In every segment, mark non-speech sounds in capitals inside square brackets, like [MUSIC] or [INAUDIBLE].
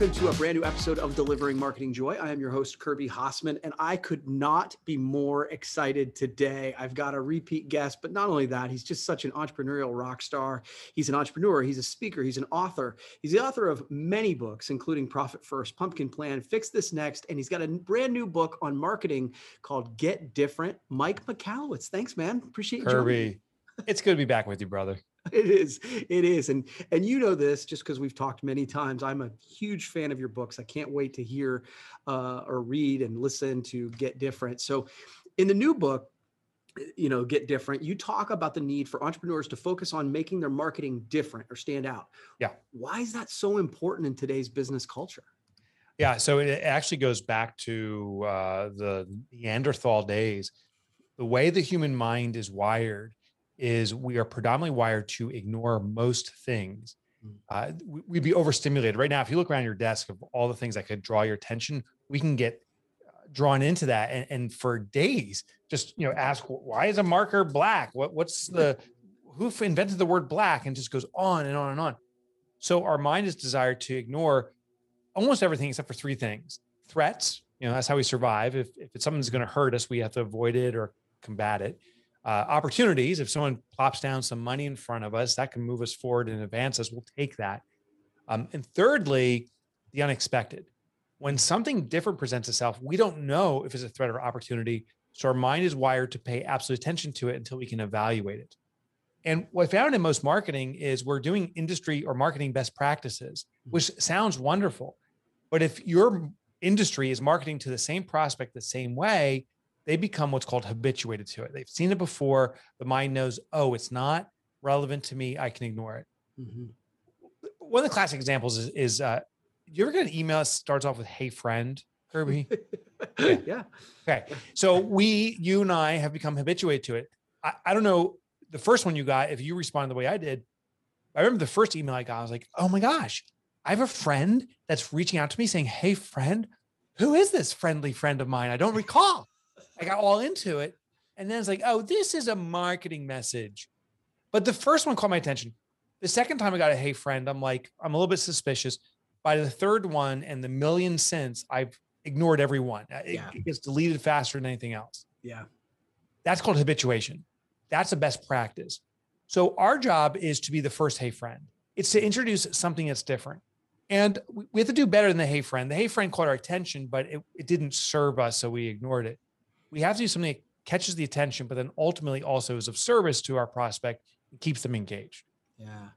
welcome to a brand new episode of Delivering Marketing Joy. I am your host, Kirby Hasseman, and I could not be more excited today. I've got a repeat guest, but not only that, he's just such an entrepreneurial rock star. He's an entrepreneur, he's a speaker, he's an author. He's the author of many books, including Profit First, Pumpkin Plan, Fix This Next, and he's got a brand new book on marketing called Get Different. Mike Michalowicz, thanks, man. Appreciate you. Kirby, it's good to be back with you, brother. [LAUGHS] it is it is and and you know this just because we've talked many times i'm a huge fan of your books i can't wait to hear uh, or read and listen to get different. So in the new book you know get different you talk about the need for entrepreneurs to focus on making their marketing different or stand out. Yeah. Why is that so important in today's business culture? Yeah so it actually goes back to uh, the neanderthal days. The way the human mind is wired is we are predominantly wired to ignore most things. Mm. Uh, we'd be overstimulated right now. If you look around your desk of all the things that could draw your attention, we can get uh, drawn into that, and, and for days, just you know, ask why is a marker black? What what's the who invented the word black? And just goes on and on and on. So our mind is desired to ignore almost everything except for three things: threats. You know, that's how we survive. If if it's something's going to hurt us, we have to avoid it or combat it uh, opportunities. If someone plops down some money in front of us, that can move us forward and advance us. We'll take that. Um, and thirdly, the unexpected. When something different presents itself, we don't know if it's a threat or opportunity. So our mind is wired to pay absolute attention to it until we can evaluate it. And what I found in most marketing is we're doing industry or marketing best practices, mm-hmm. which sounds wonderful. But if your industry is marketing to the same prospect the same way, they become what's called habituated to it. They've seen it before. The mind knows, oh, it's not relevant to me. I can ignore it. Mm-hmm. One of the classic examples is, is uh, you ever get an email that starts off with "Hey friend," Kirby? [LAUGHS] yeah. yeah. Okay. So we, you and I, have become habituated to it. I, I don't know the first one you got. If you respond the way I did, I remember the first email I got. I was like, "Oh my gosh, I have a friend that's reaching out to me saying, "Hey friend, who is this friendly friend of mine? I don't recall." I got all into it. And then it's like, oh, this is a marketing message. But the first one caught my attention. The second time I got a hey friend, I'm like, I'm a little bit suspicious. By the third one and the million since, I've ignored every one. Uh, it, it gets deleted faster than anything else. Yeah. That's called habituation. That's a best practice. So our job is to be the first hey friend. It's to introduce something that's different. And we have to do better than the hey friend. The hey friend caught our attention, but it, it didn't serve us, so we ignored it we have to do something that catches the attention, but then ultimately also is of service to our prospect and keeps them engaged. Yeah.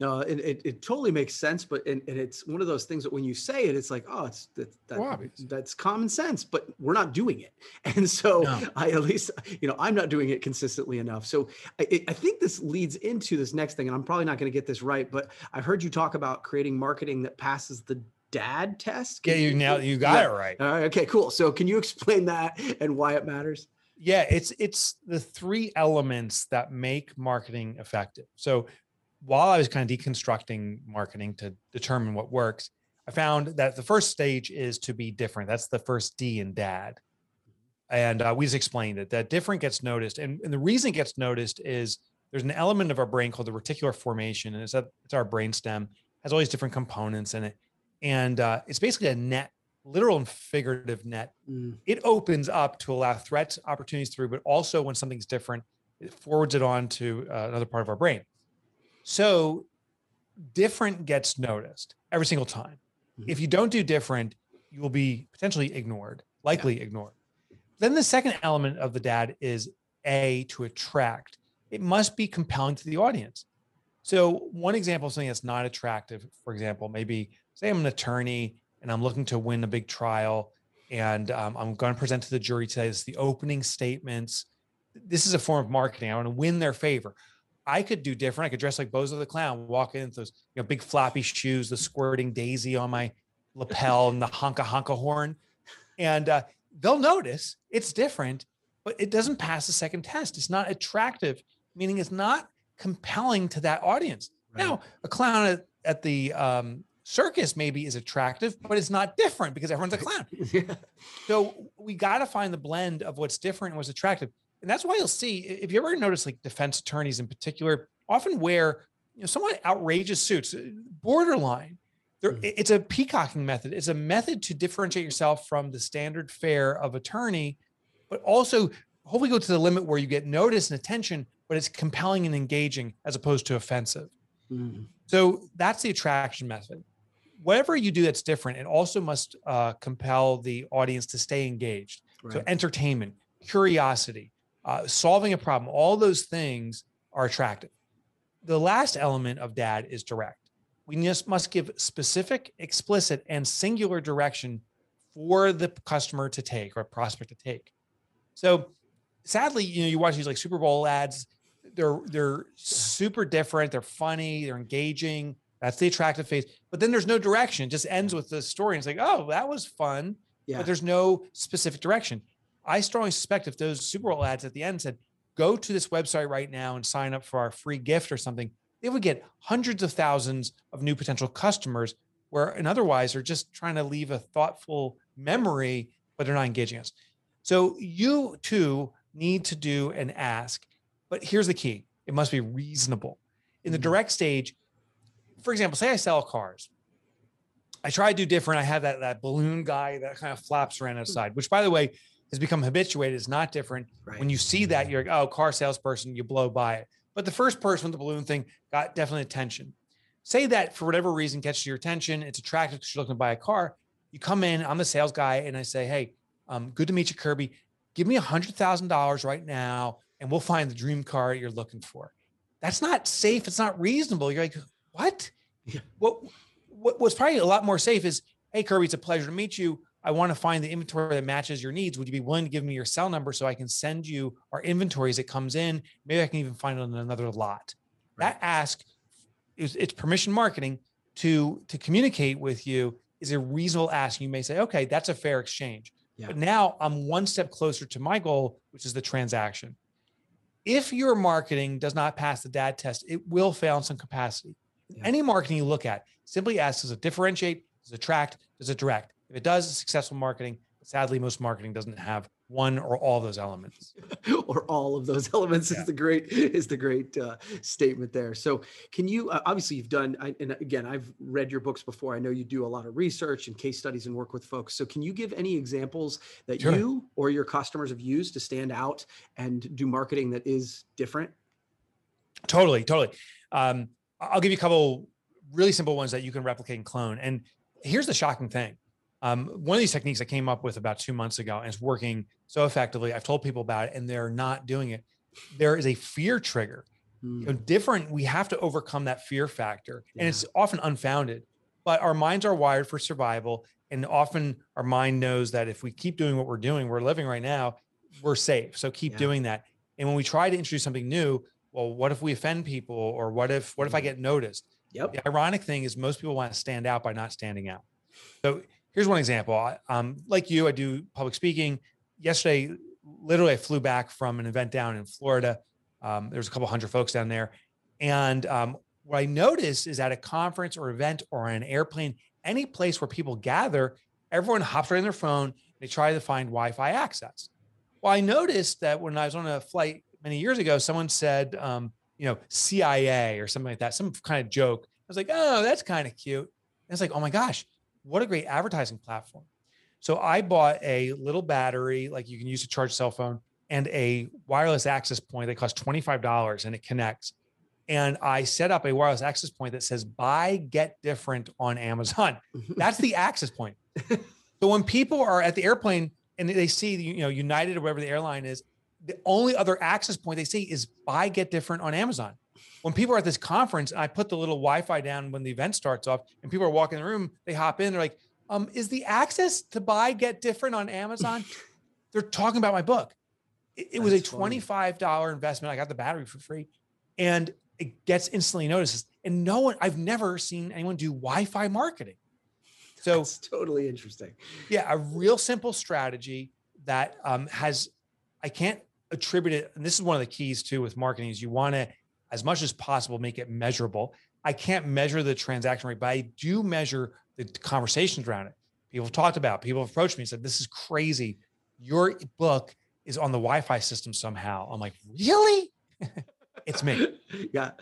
No, it, it, it totally makes sense, but and, and, it's one of those things that when you say it, it's like, oh, it's that, that that's common sense, but we're not doing it, [LAUGHS] and so no. I at least you know I'm not doing it consistently enough. So I, I think this leads into this next thing, and I'm probably not going to get this right, but I've heard you talk about creating marketing that passes the dad test? Can yeah, you now you got yeah. it right. All right. Okay, cool. So can you explain that and why it matters? Yeah, it's it's the three elements that make marketing effective. So while I was kind of deconstructing marketing to determine what works, I found that the first stage is to be different. That's the first D in dad. And uh, we just explained it that different gets noticed. And, and the reason it gets noticed is there's an element of our brain called the reticular formation. And it's, a, it's our brain stem, has all these different components in it and uh, it's basically a net literal and figurative net mm. it opens up to allow threats opportunities through but also when something's different it forwards it on to uh, another part of our brain so different gets noticed every single time mm-hmm. if you don't do different you will be potentially ignored likely yeah. ignored then the second element of the dad is a to attract it must be compelling to the audience so one example of something that's not attractive for example maybe say I'm an attorney and I'm looking to win a big trial and um, I'm going to present to the jury today. This is the opening statements. This is a form of marketing. I want to win their favor. I could do different. I could dress like Bozo the Clown, walk in with those you know, big floppy shoes, the squirting daisy on my lapel and the honka honka horn. And uh, they'll notice it's different, but it doesn't pass the second test. It's not attractive, meaning it's not compelling to that audience. Right. Now, a clown at, at the um, circus maybe is attractive, but it's not different because everyone's a clown. [LAUGHS] yeah. So we got to find the blend of what's different and what's attractive. And that's why you'll see, if you ever notice like defense attorneys in particular, often wear you know somewhat outrageous suits, uh, borderline. There, Mhm. It's a peacocking method. It's a method to differentiate yourself from the standard fare of attorney, but also hopefully go to the limit where you get notice and attention, but it's compelling and engaging as opposed to offensive. Mm. So that's the attraction method. Whatever you do that's different, it also must uh, compel the audience to stay engaged. So entertainment, curiosity, uh, solving a problem, all those things are attractive. The last element of DAD is direct. We just must give specific, explicit, and singular direction for the customer to take or prospect to take. So sadly, you know, you watch these like Super Bowl ads, they're they're super different, they're funny, they're engaging. That's the attractive face. But then there's no direction. It just ends with the story. And it's like, oh, that was fun Yeah. but there's no specific direction. I strongly suspect if those Super Bowl ads at the end said, go to this website right now and sign up for our free gift or something, they would get hundreds of thousands of new potential customers where and otherwise are just trying to leave a thoughtful memory, but they're not engaging us. So you too need to do an ask, but here's the key. It must be reasonable. In the Mhm. direct stage, for example, say I sell cars. I try to do different. I have that that balloon guy that kind of flaps around outside, which by the way has become habituated. It's not different. Right. When you see that, you're like, oh, car salesperson, you blow by it. But the first person with the balloon thing got definitely attention. Say that for whatever reason catches your attention. It's attractive because you're looking to buy a car. You come in, I'm the sales guy, and I say, hey, um, good to meet you, Kirby. Give me a hundred thousand dollars right now, and we'll find the dream car you're looking for. That's not safe. It's not reasonable. You're like, what? Yeah. What, what? What's probably a lot more safe is, hey, Kirby, it's a pleasure to meet you. I want to find the inventory that matches your needs. Would you be willing to give me your cell number so I can send you our inventory as it comes in? Maybe I can even find it on another lot. That ask is it's permission marketing to to communicate with you is a reasonable ask. You may say, okay, that's a fair exchange. Yeah. But now I'm one step closer to my goal, which is the transaction. If your marketing does not pass the DAD test, it will fail in some capacity. Yeah. Any marketing you look at simply asks, does it differentiate? Does it attract? Does it direct? If it does, it's successful marketing. Sadly, most marketing doesn't have one or all those elements. [LAUGHS] or all of those elements Yeah. is the great is the great uh, statement there so can you uh, obviously you've done I, and again i've read your books before i know you do a lot of research and case studies and work with folks so can you give any examples that Sure. you or your customers have used to stand out and do marketing that is different Totally, totally. Um, I'll give you a couple really simple ones that you can replicate and clone. And here's the shocking thing. Um, one of these techniques I came up with about two months ago and it's working so effectively. I've told people about it and they're not doing it. There is a fear trigger. Hmm, You know, different, we have to overcome that fear factor. And it's often unfounded, but our minds are wired for survival. And often our mind knows that if we keep doing what we're doing, we're living right now, we're safe. So keep Yeah. doing that. And when we try to introduce something new, well, what if we offend people? Or what if what if I get noticed? yep The ironic thing is most people want to stand out by not standing out. So here's one example. I, um, like you, I do public speaking. Yesterday, literally, I flew back from an event down in Florida. Um, there's a couple hundred folks down there, and um, what I noticed is at a conference or event or an airplane, any place where people gather, everyone hops right on their phone. They try to find Wi-Fi access. Well, I noticed that when I was on a flight many years ago, someone said, um, you know, CIA or something like that, some kind of joke. I was like, oh, that's kind of cute. And it's like, oh my gosh, what a great advertising platform. So I bought a little battery, like you can use to charge a cell phone, and a wireless access point that costs $25 and it connects. And I set up a wireless access point that says buy, get different on Amazon. [LAUGHS] That's the access point. So when people are at the airplane and they see, you know, United or whatever the airline is, the only other access point they see is buy, get different on Amazon. When people are at this conference, and I put the little Wi-Fi down when the event starts off, and people are walking in the room, they hop in, they're like, um, is the access to buy, get different on Amazon? [LAUGHS] they're talking about my book. It, it was a $25 investment. I got the battery for free. And it gets instantly noticed. And no one, I've never seen anyone do Wi-Fi marketing. So That's totally interesting. yeah, a real simple strategy that um, has, I can't attribute it. And this is one of the keys too with marketing is you want to, as much as possible, make it measurable. I can't measure the transaction rate, but I do measure the conversations around it. People have talked about, people have approached me and said, this is crazy. Your book is on the Wi-Fi system somehow. I'm like, really? [LAUGHS] It's me. [LAUGHS] yeah.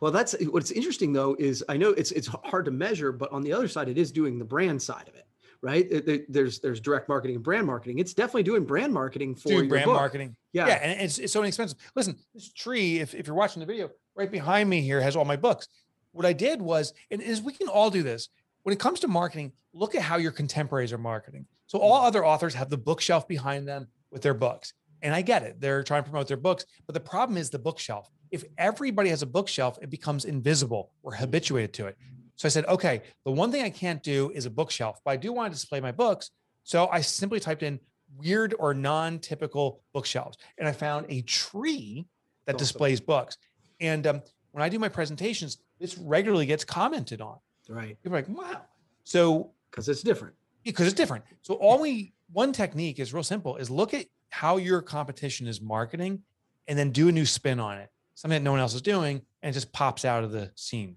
Well, that's what's interesting though is I know it's it's hard to measure, but on the other side, it is doing the brand side of it, right? It- it- there's there's direct marketing and brand marketing. It's definitely doing brand marketing for your brand book. marketing. Yeah. Yeah. And it's, it's so inexpensive. Listen, this tree, if, if you're watching the video, right behind me here has all my books. What I did was, and is we can all do this. When it comes to marketing, look at how your contemporaries are marketing. So all mm. other authors have the bookshelf behind them with their books. And I get it. They're trying to promote their books. But the problem is the bookshelf. If everybody has a bookshelf, it becomes invisible. We're habituated to it. So I said, okay, the one thing I can't do is a bookshelf, but I do want to display my books. So I simply typed in weird or non-typical bookshelves, and I found a tree that Awesome. displays books. And um, when I do my presentations, this regularly gets commented on. Right. People are like, "Wow!" So Because it's different. because it's different. So all we one technique is real simple: is look at how your competition is marketing, and then do a new spin on it, something that no one else is doing, and it just pops out of the scene.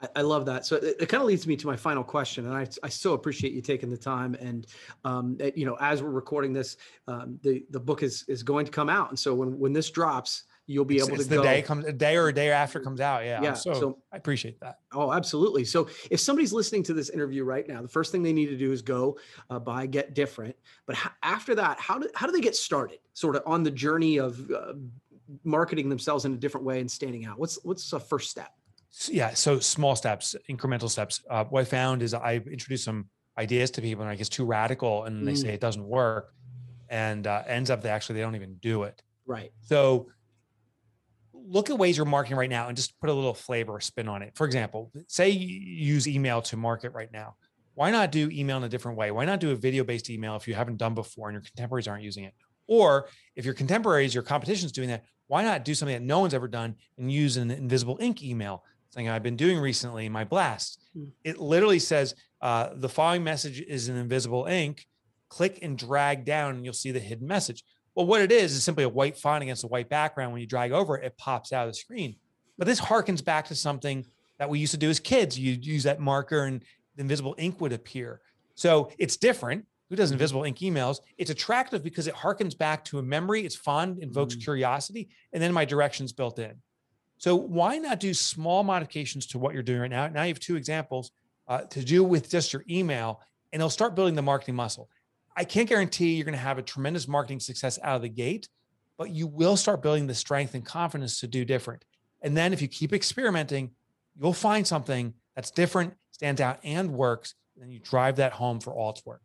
I, I love that. So it, it kind of leads me to my final question, and I, I so appreciate you taking the time. And um, you know, as we're recording this, um, the the book is is going to come out, and so when when this drops, you'll be able it's to the go. day comes a day or a day after comes out. Yeah. Yeah, So, so- I appreciate that. Oh, absolutely. So if somebody's listening to this interview right now, the first thing they need to do is go uh, buy Get Different. But h- after that, how do how do they get started? Sort of on the journey of uh, marketing themselves in a different way and standing out. What's what's the first step? Yeah so small steps incremental steps. Uh, what i found is i've introduced some ideas to people and i guess too radical and they Mm. say it doesn't work and uh, ends up they actually they don't even do it. Right. so look at ways you're marketing right now and just put a little flavor or spin on it. For example say you use email to market right now. Why not do email in a different way? Why not do a video based email if you haven't done before and your contemporaries aren't using it? Or if your contemporaries your competition's doing that why not do something that no one's ever done and use an invisible ink email thing I've been doing recently, my blast. Hmm. It literally says uh, the following message is in invisible ink. Click and drag down, and you'll see the hidden message. Well, what it is is simply a white font against a white background. When you drag over it, it pops out of the screen. But this harkens back to something that we used to do as kids. You'd use that marker, and the invisible ink would appear. So it's different. Who does invisible ink emails? It's attractive because it harkens back to a memory. It's fun, invokes Mm. curiosity, and then my directions built in. So why not do small modifications to what you're doing right now? Now you have two examples uh, to do with just your email, and it'll start building the marketing muscle. I can't guarantee you're going to have a tremendous marketing success out of the gate, but you will start building the strength and confidence to do different. And then if you keep experimenting, you'll find something that's different, stands out, and works. And then you drive that home for all it's worth.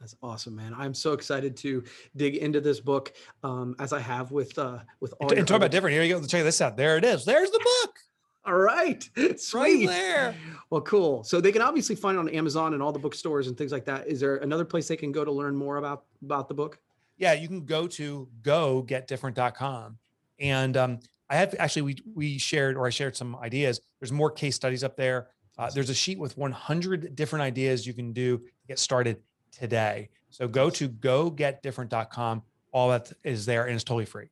That's awesome, man. I'm so excited to dig into this book um, as I have with uh, with all And, talk about different. Here you go. Check this out. There it is. There's the book All right, [LAUGHS] right sweet. there. Well, cool. So they can obviously find it on Amazon and all the bookstores and things like that. Is there another place they can go to learn more about about the book? yeah, you can go to gogetdifferent.com. And um, I have actually, we, we shared, or I shared some ideas. There's more case studies up there. Uh, there's a sheet with 100 different ideas you can do to get started today. So go to gogetdifferent.com. All that is there and it's totally free.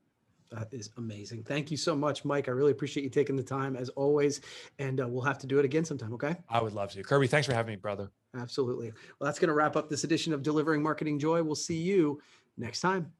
That is amazing. Thank you so much, Mike. I really appreciate you taking the time as always. And uh, we'll have to do it again sometime. Okay. I would love to. Kirby, thanks for having me, brother. Absolutely. Well, that's going to wrap up this edition of Delivering Marketing Joy. We'll see you next time.